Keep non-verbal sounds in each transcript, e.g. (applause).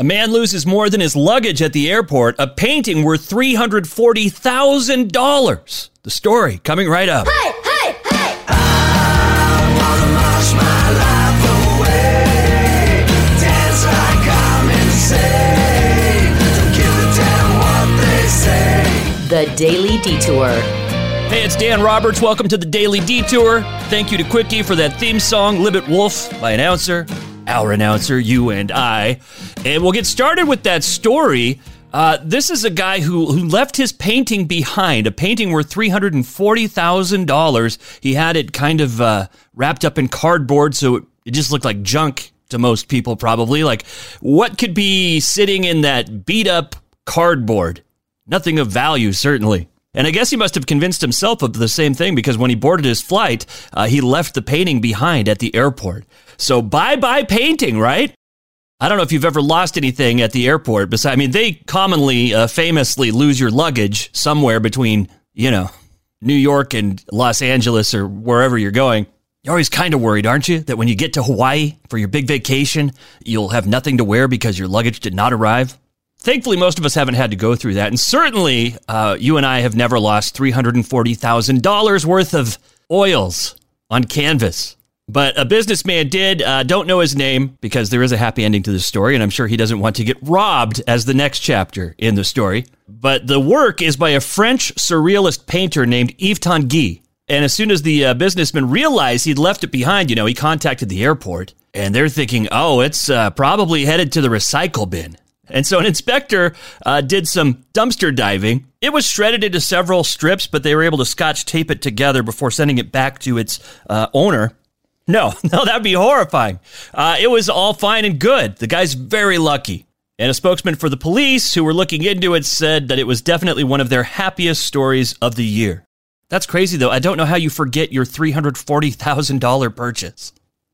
A man loses more than his luggage at the airport, a painting worth $340,000. The story coming right up. Hey, hey, hey! The Daily Detour. Hey, it's Dan Roberts. Welcome to the Daily Detour. Thank you to Quickie for that theme song, Libet Wolf, by announcer, our announcer, you and I. And we'll get started with that story. Uh, this is a guy who, who left his painting behind, a painting worth $340,000. He had it kind of uh, wrapped up in cardboard, so it, it just looked like junk to most people, probably. Like, what could be sitting in that beat up cardboard? Nothing of value, certainly. And I guess he must have convinced himself of the same thing because when he boarded his flight, uh, he left the painting behind at the airport. So bye bye painting, right? I don't know if you've ever lost anything at the airport. Besides, I mean, they commonly, uh, famously lose your luggage somewhere between, you know, New York and Los Angeles or wherever you're going. You're always kind of worried, aren't you? That when you get to Hawaii for your big vacation, you'll have nothing to wear because your luggage did not arrive. Thankfully, most of us haven't had to go through that. And certainly, uh, you and I have never lost $340,000 worth of oils on canvas. But a businessman did. Uh, don't know his name because there is a happy ending to this story, and I'm sure he doesn't want to get robbed as the next chapter in the story. But the work is by a French surrealist painter named Yves Tanguy. And as soon as the uh, businessman realized he'd left it behind, you know, he contacted the airport, and they're thinking, oh, it's uh, probably headed to the recycle bin. And so an inspector uh, did some dumpster diving. It was shredded into several strips, but they were able to scotch tape it together before sending it back to its uh, owner. No, (laughs) no, that'd be horrifying. Uh, it was all fine and good. The guy's very lucky. And a spokesman for the police who were looking into it said that it was definitely one of their happiest stories of the year. That's crazy, though. I don't know how you forget your $340,000 purchase.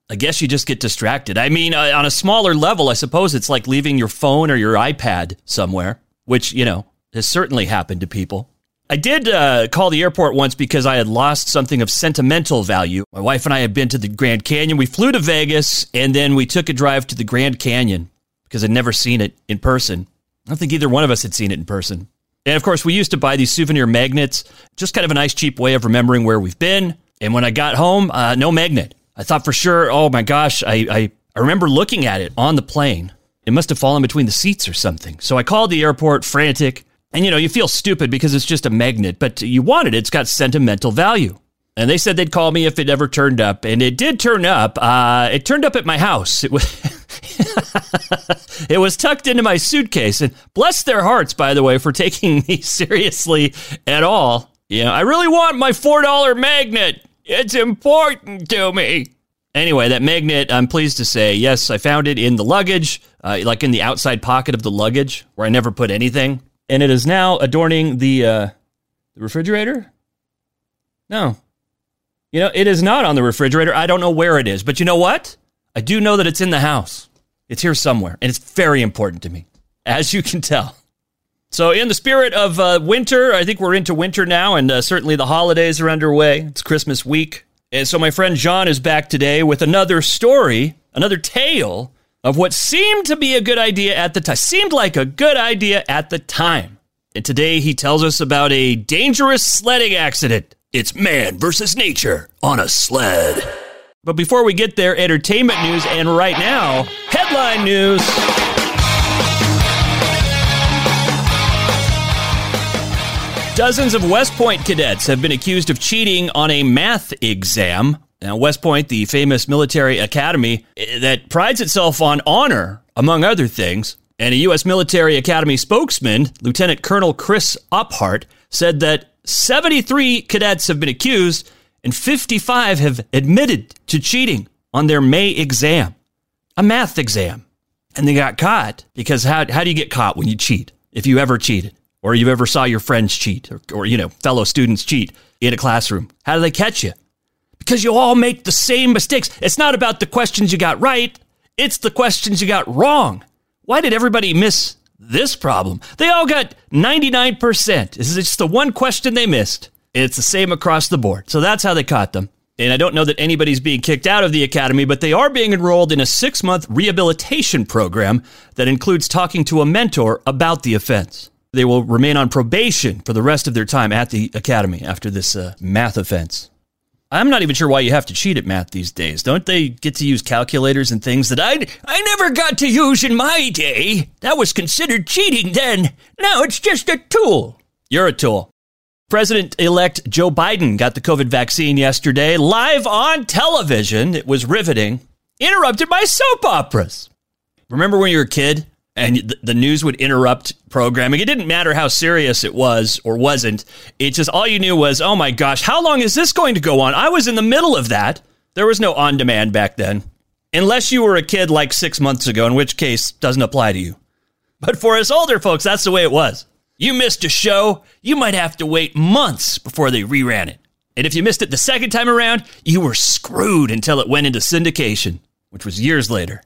I guess you just get distracted. I mean, uh, on a smaller level, I suppose it's like leaving your phone or your iPad somewhere, which, you know, has certainly happened to people. I did uh, call the airport once because I had lost something of sentimental value. My wife and I had been to the Grand Canyon. We flew to Vegas and then we took a drive to the Grand Canyon because I'd never seen it in person. I don't think either one of us had seen it in person. And of course, we used to buy these souvenir magnets, just kind of a nice, cheap way of remembering where we've been. And when I got home, uh, no magnet. I thought for sure, oh my gosh, I, I, I remember looking at it on the plane. It must have fallen between the seats or something. So I called the airport, frantic. And you know, you feel stupid because it's just a magnet, but you want it. It's got sentimental value. And they said they'd call me if it ever turned up. And it did turn up. Uh, it turned up at my house. It was. (laughs) it was tucked into my suitcase. And bless their hearts, by the way, for taking (laughs) me seriously at all. You know, I really want my $4 magnet. It's important to me. Anyway, that magnet, I'm pleased to say, yes, I found it in the luggage, uh, like in the outside pocket of the luggage where I never put anything. And it is now adorning the, uh, the refrigerator? No. You know, it is not on the refrigerator. I don't know where it is. But you know what? I do know that it's in the house. It's here somewhere. And it's very important to me, as you can tell. So, in the spirit of uh, winter, I think we're into winter now, and uh, certainly the holidays are underway. It's Christmas week. And so, my friend John is back today with another story, another tale of what seemed to be a good idea at the time. Seemed like a good idea at the time. And today he tells us about a dangerous sledding accident. It's man versus nature on a sled. But before we get there, entertainment news, and right now, headline news. Dozens of West Point cadets have been accused of cheating on a math exam. Now, West Point, the famous military academy eh, that prides itself on honor, among other things, and a U.S. military academy spokesman, Lieutenant Colonel Chris Ophardt, said that 73 cadets have been accused and 55 have admitted to cheating on their May exam, a math exam. And they got caught because how, how do you get caught when you cheat? If you ever cheated or you ever saw your friends cheat or, or, you know fellow students cheat in a classroom how do they catch you? Because you all make the same mistakes. It's not about the questions you got right. It's the questions you got wrong. Why did everybody miss this problem? They all got 99% this is just the one question they missed. It's the same across the board. So that's how they caught them. And I don't know that anybody's being kicked out of the academy, but they are being enrolled in a six month rehabilitation program that includes talking to a mentor about the offense. They will remain on probation for the rest of their time at the academy after this uh, math offense. I'm not even sure why you have to cheat at math these days. Don't they get to use calculators and things that I I never got to use in my day? That was considered cheating then. Now it's just a tool. You're a tool. President elect Joe Biden got the COVID vaccine yesterday live on television. It was riveting, interrupted by soap operas. Remember when you were a kid and the news would interrupt programming? It didn't matter how serious it was or wasn't. It just all you knew was, oh my gosh, how long is this going to go on? I was in the middle of that. There was no on demand back then, unless you were a kid like six months ago, in which case doesn't apply to you. But for us older folks, that's the way it was. You missed a show, you might have to wait months before they reran it. And if you missed it the second time around, you were screwed until it went into syndication, which was years later.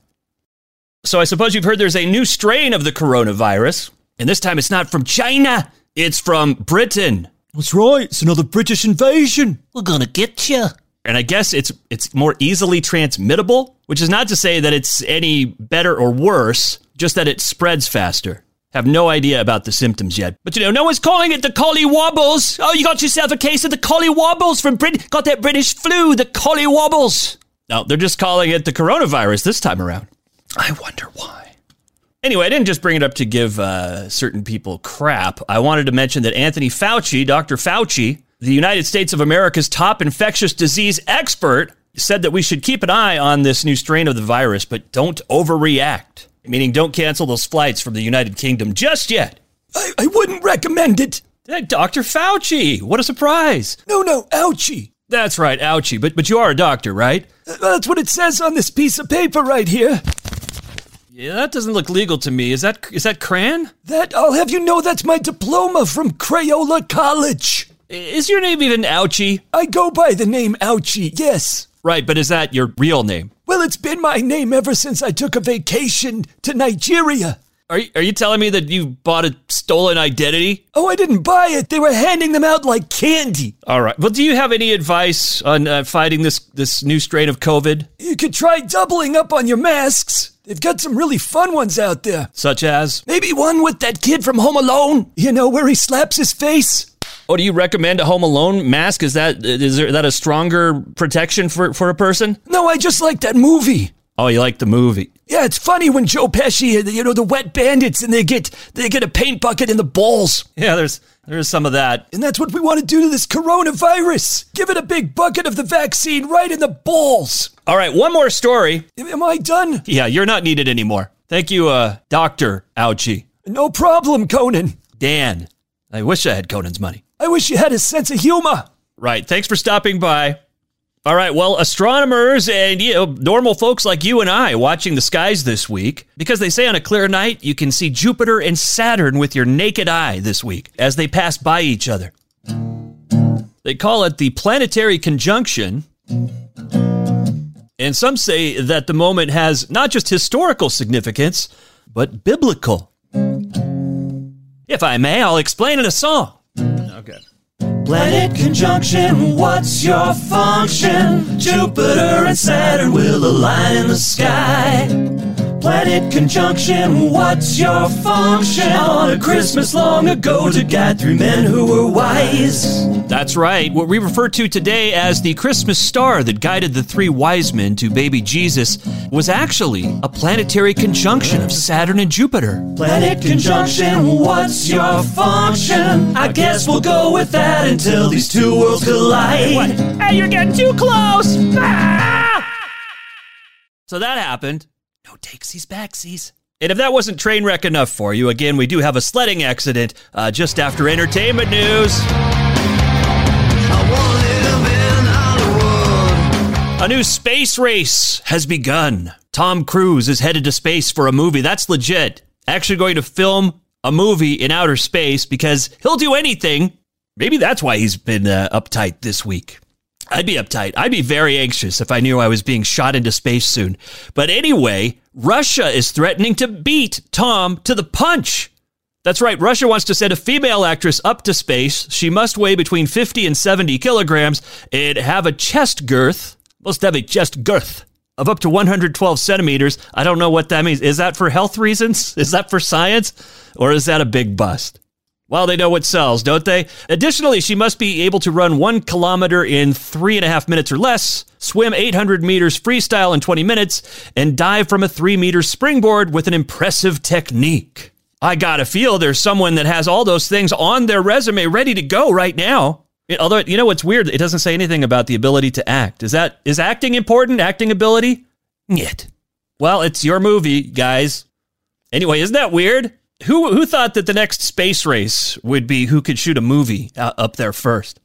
So I suppose you've heard there's a new strain of the coronavirus, and this time it's not from China, it's from Britain. That's right, it's another British invasion. We're gonna get you. And I guess it's it's more easily transmittable, which is not to say that it's any better or worse, just that it spreads faster. Have no idea about the symptoms yet. But you know, no one's calling it the collywobbles. Oh, you got yourself a case of the collywobbles from Britain. Got that British flu, the collywobbles. No, they're just calling it the coronavirus this time around. I wonder why. Anyway, I didn't just bring it up to give uh, certain people crap. I wanted to mention that Anthony Fauci, Dr. Fauci, the United States of America's top infectious disease expert, said that we should keep an eye on this new strain of the virus, but don't overreact meaning don't cancel those flights from the United Kingdom just yet. I, I wouldn't recommend it. Hey, Dr. Fauci, what a surprise. No, no, ouchie. That's right, ouchie. But but you are a doctor, right? Uh, that's what it says on this piece of paper right here. Yeah, that doesn't look legal to me. Is that is that crayon? That I'll have you know that's my diploma from Crayola College. Is your name even Ouchie? I go by the name Ouchie, yes. Right, but is that your real name? Well, it's been my name ever since I took a vacation to Nigeria. Are you, are you telling me that you bought a stolen identity? Oh, I didn't buy it. They were handing them out like candy. All right. Well, do you have any advice on uh, fighting this this new strain of COVID? You could try doubling up on your masks. They've got some really fun ones out there. Such as? Maybe one with that kid from Home Alone. You know, where he slaps his face. Oh, do you recommend a Home Alone mask? Is that is there, that a stronger protection for, for a person? No, I just like that movie. Oh, you like the movie? Yeah, it's funny when Joe Pesci, you know, the wet bandits, and they get they get a paint bucket in the balls. Yeah, there's there's some of that. And that's what we want to do to this coronavirus. Give it a big bucket of the vaccine right in the balls. All right, one more story. Am I done? Yeah, you're not needed anymore. Thank you, uh, Doctor Ouchie. No problem, Conan. Dan. I wish I had Conan's money. I wish you had a sense of humor. Right. Thanks for stopping by. All right. Well, astronomers and you know, normal folks like you and I watching the skies this week because they say on a clear night you can see Jupiter and Saturn with your naked eye this week as they pass by each other. They call it the planetary conjunction. And some say that the moment has not just historical significance, but biblical. If I may, I'll explain in a song. Okay. Planet conjunction, what's your function? Jupiter and Saturn will align in the sky. Planet conjunction, what's your function? On a Christmas long ago to guide three men who were wise. That's right. What we refer to today as the Christmas star that guided the three wise men to baby Jesus was actually a planetary conjunction of Saturn and Jupiter. Planet conjunction, what's your function? I guess we'll go with that until these two worlds collide. What? Hey, you're getting too close! Ah! So that happened. No takesies backsies. And if that wasn't train wreck enough for you, again, we do have a sledding accident uh, just after entertainment news. A new space race has begun. Tom Cruise is headed to space for a movie. That's legit. Actually, going to film a movie in outer space because he'll do anything. Maybe that's why he's been uh, uptight this week. I'd be uptight. I'd be very anxious if I knew I was being shot into space soon. But anyway, Russia is threatening to beat Tom to the punch. That's right. Russia wants to send a female actress up to space. She must weigh between 50 and 70 kilograms and have a chest girth, must have a chest girth of up to 112 centimeters. I don't know what that means. Is that for health reasons? Is that for science? Or is that a big bust? Well, they know what sells, don't they? Additionally, she must be able to run one kilometer in three and a half minutes or less, swim 800 meters freestyle in 20 minutes, and dive from a three meter springboard with an impressive technique. I gotta feel there's someone that has all those things on their resume ready to go right now. Eh, although, you know what's weird? It doesn't say anything about the ability to act. Is that is acting important? Acting ability? Yet. Well, it's your movie, guys. Anyway, isn't that weird? Who who thought that the next space race would be who could shoot a movie uh, up there first?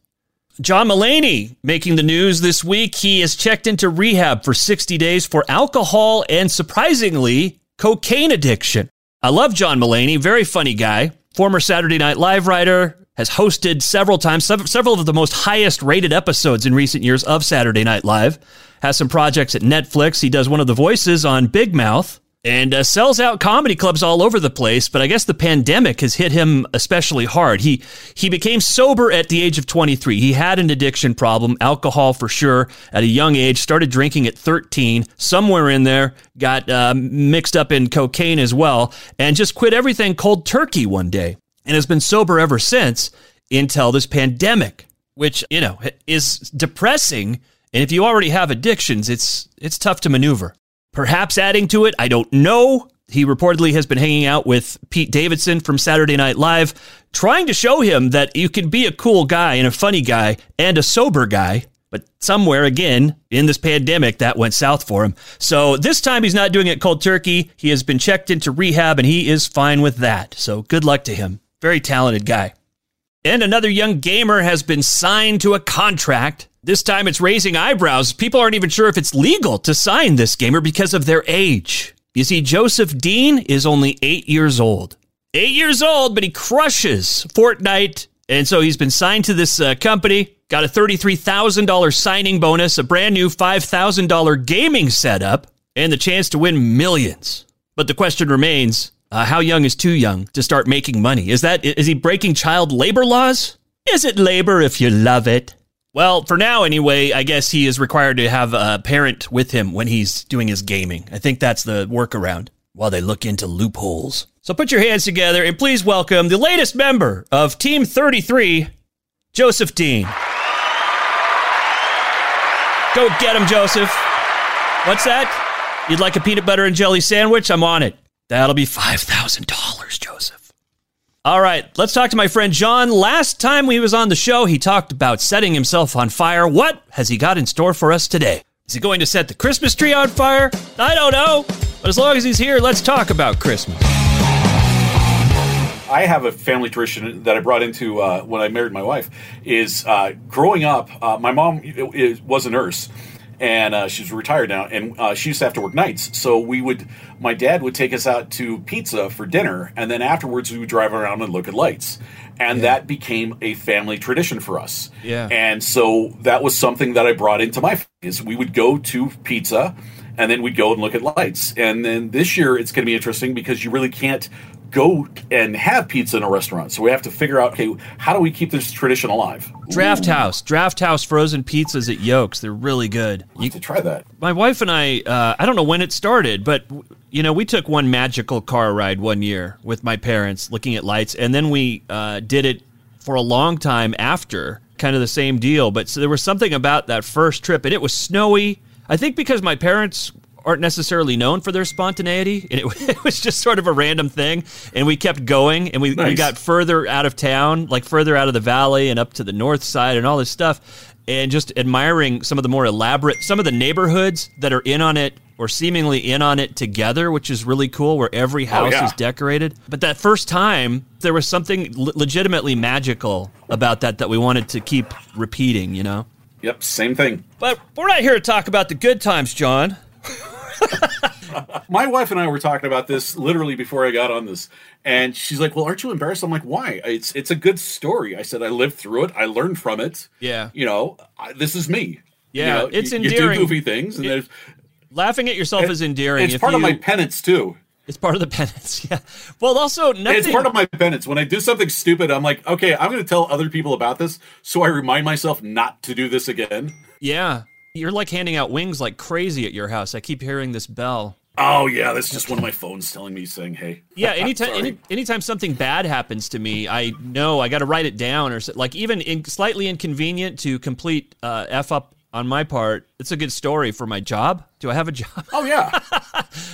John Mulaney making the news this week. He is checked into rehab for 60 days for alcohol and surprisingly cocaine addiction. I love John Mulaney, very funny guy, former Saturday Night Live writer, has hosted several times several of the most highest rated episodes in recent years of Saturday Night Live. Has some projects at Netflix. He does one of the voices on Big Mouth and uh, sells out comedy clubs all over the place. But I guess the pandemic has hit him especially hard. He he became sober at the age of 23. He had an addiction problem, alcohol for sure, at a young age. Started drinking at 13. Somewhere in there, got uh, mixed up in cocaine as well, and just quit everything cold turkey one day, and has been sober ever since until this pandemic, which you know is depressing. And if you already have addictions, it's it's tough to maneuver perhaps adding to it. I don't know. He reportedly has been hanging out with Pete Davidson from Saturday Night Live, trying to show him that you can be a cool guy and a funny guy and a sober guy. But somewhere again in this pandemic, that went south for him. So this time he's not doing it cold turkey. He has been checked into rehab and he is fine with that. So good luck to him. Very talented guy. And another young gamer has been signed to a contract. This time it's raising eyebrows. People aren't even sure if it's legal to sign this gamer because of their age. You see, Joseph Deen is only eight years old. Eight years old, but he crushes Fortnite. And so he's been signed to this uh, company, got a $33,000 signing bonus, a brand new $5,000 gaming setup, and the chance to win millions. But the question remains uh, how young is too young to start making money? Is that is he breaking child labor laws? Is it labor if you love it? Well, for now anyway, I guess he is required to have a parent with him when he's doing his gaming. I think that's the workaround while they look into loopholes. So put your hands together and please welcome the latest member of Team 33, Joseph Deen. Go get him, Joseph. What's that? You'd like a peanut butter and jelly sandwich? I'm on it. That'll be $5,000, Joseph. All right, let's talk to my friend John. Last time we was on the show, he talked about setting himself on fire. What has he got in store for us today? Is he going to set the Christmas tree on fire? I don't know. But as long as he's here, let's talk about Christmas. I have a family tradition that I brought into uh, when I married my wife. Is uh, growing up, uh, my mom was a nurse, and uh, she's retired now, and uh, she used to have to work nights. So we would, my dad would take us out to pizza for dinner, and then afterwards we would drive around and look at lights, and that became a family tradition for us. Yeah. and so that was something that I brought into my. Is we would go to pizza. And then we'd go and look at lights. And then this year it's going to be interesting because you really can't go and have pizza in a restaurant. So we have to figure out, okay, how do we keep this tradition alive? Draft House. Draft House frozen pizzas at Yoke's. They're really good. You have to try that. my wife and I, uh, I don't know when it started, but you know, we took one magical car ride one year with my parents, looking at lights, and then we uh, did it for a long time after, kind of the same deal. But so there was something about that first trip, and it was snowy. I think because my parents aren't necessarily known for their spontaneity, and it, (laughs) it was just sort of a random thing, and we kept going, and we, we got further out of town, like further out of the valley and up to the north side and all this stuff, and just admiring some of the more elaborate, some of the neighborhoods that are in on it or seemingly in on it together, which is really cool, where every oh, house yeah. is decorated. But that first time, there was something le- legitimately magical about that that we wanted to keep repeating, you know? Yep, same thing. But we're not here to talk about the good times, John. (laughs) My wife and I were talking about this literally before I got on this, and she's like, "Well, aren't you embarrassed?" I'm like, "Why? It's it's a good story." I said, "I lived through it. I learned from it. Yeah. you know, I, this is me. Yeah, you know, it's you, You endearing. do goofy things, and It- there's Laughing at yourself is endearing. It's part of my penance too. It's part of the (laughs) penance. Yeah. Well, also nothing. It's part of my penance. When I do something stupid, I'm like, okay, I'm going to tell other people about this, so I remind myself not to do this again. yeah. You're like handing out wings like crazy at your house. I keep hearing this bell. Oh yeah, that's just one of my phones telling me saying, "Hey." Yeah, anytime any, (laughs) anytime something bad happens to me, I know I got to write it down or like even in, slightly inconvenient to complete uh, f up on my part. It's a good story for my job. Do I have a job? Oh yeah. (laughs)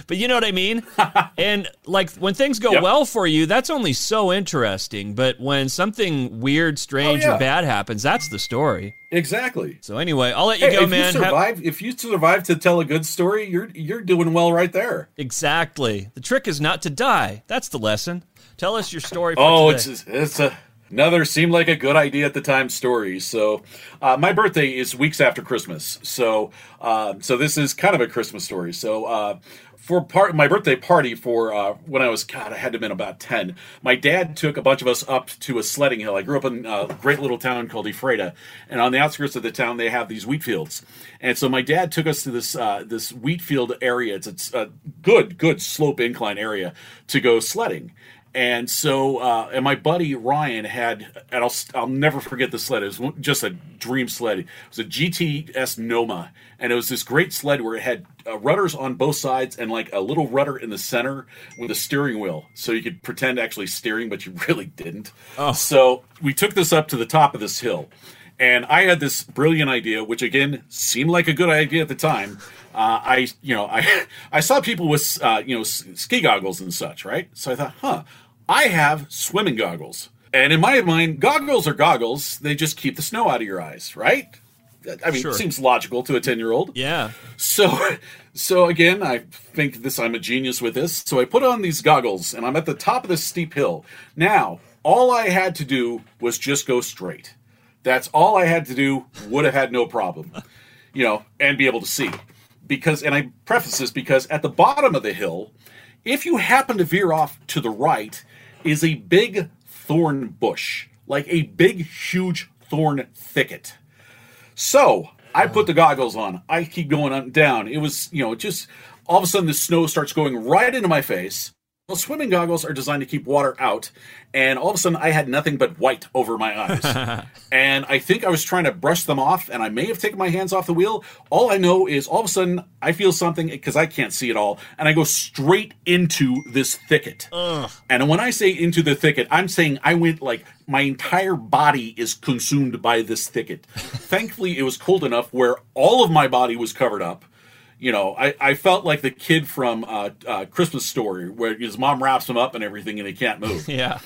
But you know what I mean? (laughs) and like when things go Yep. well for you, that's only so interesting. But when something weird, oh, strange, Oh, yeah. or bad happens, that's the story. exactly. So anyway, I'll let you Hey, go, if man. you Have- survive, if you survive to tell a good story, you're you're doing well right there. exactly. The trick is not to die. That's the lesson. Tell us your story. For Oh, today. it's it's a another seemed like a good idea at the time story. So, uh, my birthday is weeks after Christmas. So, uh, so this is kind of a Christmas story. So, uh, for part my birthday party for uh, when I was God, I had to have been about ten. My dad took a bunch of us up to a sledding hill. I grew up in a great little town called Ephrata, and on the outskirts of the town they have these wheat fields. And so my dad took us to this uh, this wheat field area. It's, it's a good good slope incline area to go sledding. And so, uh, and my buddy Ryan had, and I'll, I'll never forget the sled. It was just a dream sled. It was a GTS Noma, and it was this great sled where it had uh, rudders on both sides and like a little rudder in the center with a steering wheel, so you could pretend actually steering, but you (laughs) really didn't. So we took this up to the top of this hill, and I had this brilliant idea, which again seemed like a good idea at the time. Uh, I, you know, (laughs) I, I saw people with, uh, you know, s- ski goggles and such, right? So I thought, huh, I have swimming goggles, and in my mind, goggles are goggles. They just keep the snow out of your eyes, right? I mean, Sure. it seems logical to a ten-year-old. yeah. So, (laughs) so again, I think this. I'm a genius with this. So I put on these goggles, and I'm at the top of this steep hill. Now, all I had to do was just go straight. That's all I had to do. Would have had no problem, you know, and be able to see. Because, and I preface this because at the bottom of the hill, if you happen to veer off to the right, is a big thorn bush, like a big, huge thorn thicket. So I put the goggles on. I keep going on down. It was, you know, just all of a sudden the snow starts going right into my face. Well, swimming goggles are designed to keep water out, and all of a sudden I had nothing but white over my eyes. (laughs) and I think I was trying to brush them off, and I may have taken my hands off the wheel. All I know is all of a sudden I feel something because I can't see it all, and I go straight into this thicket. And when I say into the thicket, I'm saying I went like my entire body is consumed by this thicket. Thankfully, it was cold enough where all of my body was covered up. You know, I, I felt like the kid from uh, uh, Christmas Story where his mom wraps him up and everything and he can't move. (laughs) Yeah.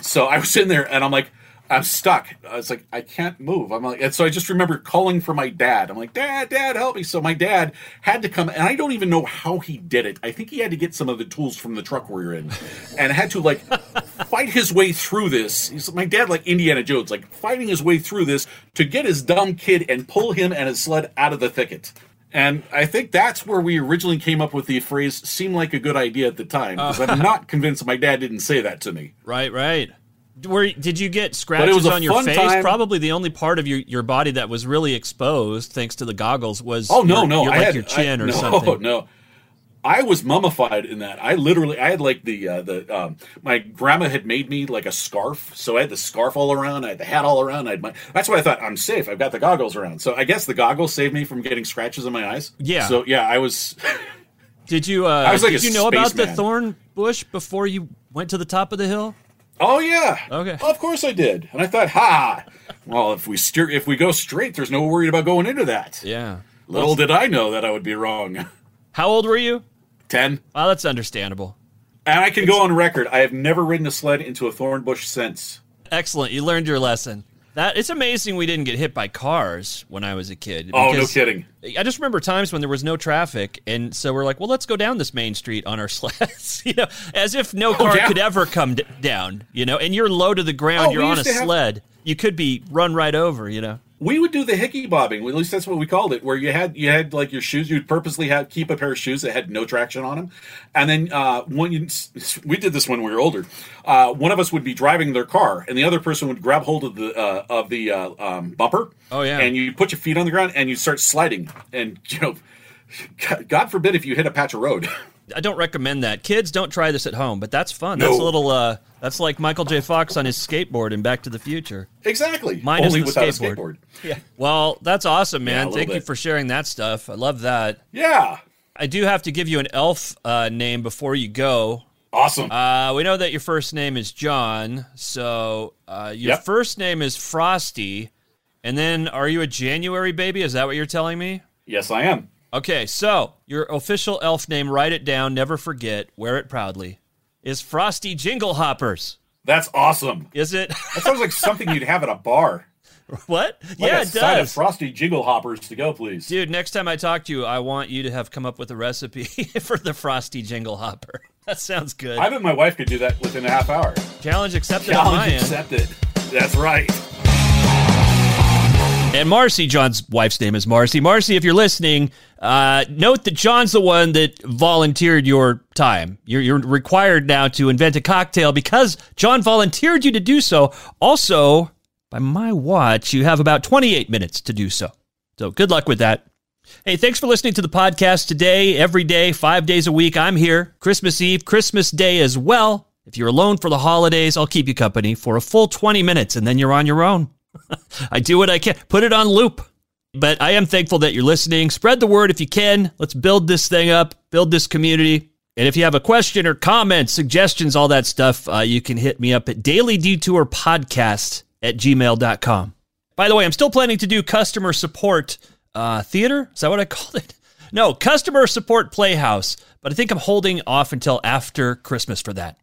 so I was in there and I'm like, I'm stuck. I was like, I can't move. I'm like, and so I just remember calling for my dad. I'm like, Dad, Dad, help me. So my dad had to come, and I don't even know how he did it. I think he had to get some of the tools from the truck we were in, (laughs) and had to like fight his way through this. He's my dad, like Indiana Jones, like fighting his way through this to get his dumb kid and pull him and his sled out of the thicket. And I think that's where we originally came up with the phrase "seemed like a good idea at the time." Uh. Because I'm not convinced my dad didn't say that to me. Right, right. Were, did you get scratches on your face? time. Probably the only part of your, your body that was really exposed, thanks to the goggles, was Oh no, your, no, your, I like had your chin I, or (laughs) no, something. No, I was mummified in that. I literally, I had like the uh, the um, my grandma had made me like a scarf, so I had the scarf all around. I had the hat all around. I had my. That's why I thought I'm safe. I've got the goggles around. So I guess the goggles saved me from getting scratches in my eyes. Yeah. So yeah, I was. (laughs) Did you uh, I was like did you know about the thorn bush before you went to the top of the hill? Oh yeah. Okay. Of course I did, and I thought, ha. Well, if we steer, if we go straight, there's no worried about going into that. Yeah. Little did I know that I would be wrong. How old were you? Ten. Well, that's understandable. And I can go on record. I have never ridden a sled into a thorn bush since. Excellent. You learned your lesson. That it's amazing we didn't get hit by cars when I was a kid. Oh, no kidding. I just remember times when there was no traffic, and so we're like, "Well, let's go down this main street on our (laughs) sleds," you know, as if no oh, car Oh, yeah. could ever come d- down, you know. And you're low to the ground, Oh, you're on a to have- sled, you could be run right over, you know. We would do the hickey bobbing. At least that's what we called it. Where you had you had like your shoes. You'd purposely have keep a pair of shoes that had no traction on them, and then uh, when you, we did this when we were older, uh, one of us would be driving their car, and the other person would grab hold of the uh, of the uh, um, bumper. Oh, yeah. and you put your feet on the ground and you start sliding, and you know, (laughs) God forbid if you hit a patch of road. (laughs) I don't recommend that. Kids, don't try this at home, but that's fun. That's a little. Uh, that's like Michael J. Fox on his skateboard in Back to the Future. Exactly. Minus Only the without skateboard. a skateboard. Yeah. Well, that's awesome, man. little Thank you for sharing that stuff. I love that. Yeah. I do have to give you an elf uh, name before you go. Awesome. Uh, we know that your first name is John, so uh, your Yep. first name is Frosty, and then are you a January baby? Is that what you're telling me? yes, I am. Okay, so your official elf name, write it down, never forget, wear it proudly, is Frosty Jingle Hoppers. That's awesome. Is it? That sounds like something you'd have at a bar. (laughs) what? Like yeah, a it side of does. frosty jiggle hoppers to go, please. Dude, next time I talk to you, I want you to have come up with a recipe (laughs) for the Frosty Jingle Hopper. (laughs) That sounds good. I bet my wife could do that within a half hour. Challenge accepted on my Challenge end. accepted. That's right. And Marcy, John's wife's name is Marcy. Marcy, if you're listening, uh, note that John's the one that volunteered your time. You're, you're required now to invent a cocktail because John volunteered you to do so. Also, by my watch, you have about 28 minutes to do so. So good luck with that. Hey, thanks for listening to the podcast today, every day, five days a week. I'm here, Christmas Eve, Christmas Day as well. If you're alone for the holidays, I'll keep you company for a full 20 minutes and then you're on your own. (laughs) I do what I can. Put it on loop. But I am thankful that you're listening. Spread the word if you can. Let's build this thing up, build this community. And if you have a question or comment, suggestions, all that stuff, uh, you can hit me up at Daily Detour Podcast at gmail.com. By the way, I'm still planning to do customer support uh, theater. Is that what I called it? (laughs) No, customer support playhouse. But I think I'm holding off until after Christmas for that.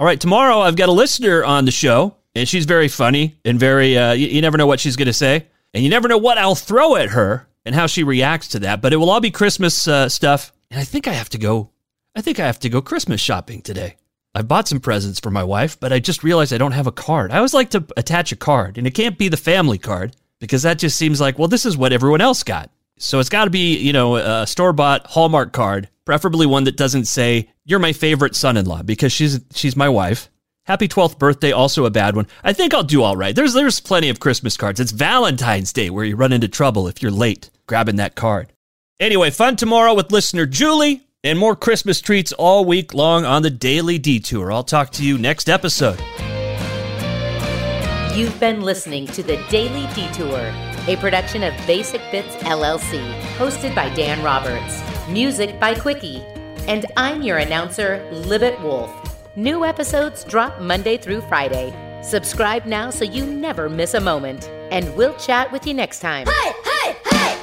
All right, tomorrow I've got a listener on the show, and she's very funny and very, uh, you, you never know what she's going to say, and you never know what I'll throw at her and how she reacts to that. But it will all be Christmas uh, stuff. And I think I have to go, I think I have to go Christmas shopping today. I bought some presents for my wife, but I just realized I don't have a card. I always like to attach a card, and it can't be the family card because that just seems like, well, this is what everyone else got. So it's got to be, you know, a store bought Hallmark card, preferably one that doesn't say "You're my favorite son-in-law" because she's she's my wife. Happy 12th birthday, also a bad one. I think I'll do all right. There's there's plenty of Christmas cards. It's Valentine's Day where you run into trouble if you're late grabbing that card. Anyway, fun tomorrow with listener Julie and more Christmas treats all week long on the Daily Detour. I'll talk to you next episode. You've been listening to The Daily Detour, a production of Basic Bits LLC, hosted by Dan Roberts. Music by Quickie. And I'm your announcer, Libet Wolf. New episodes drop Monday through Friday. Subscribe now so you never miss a moment. And we'll chat with you next time. Hey, hey, hey!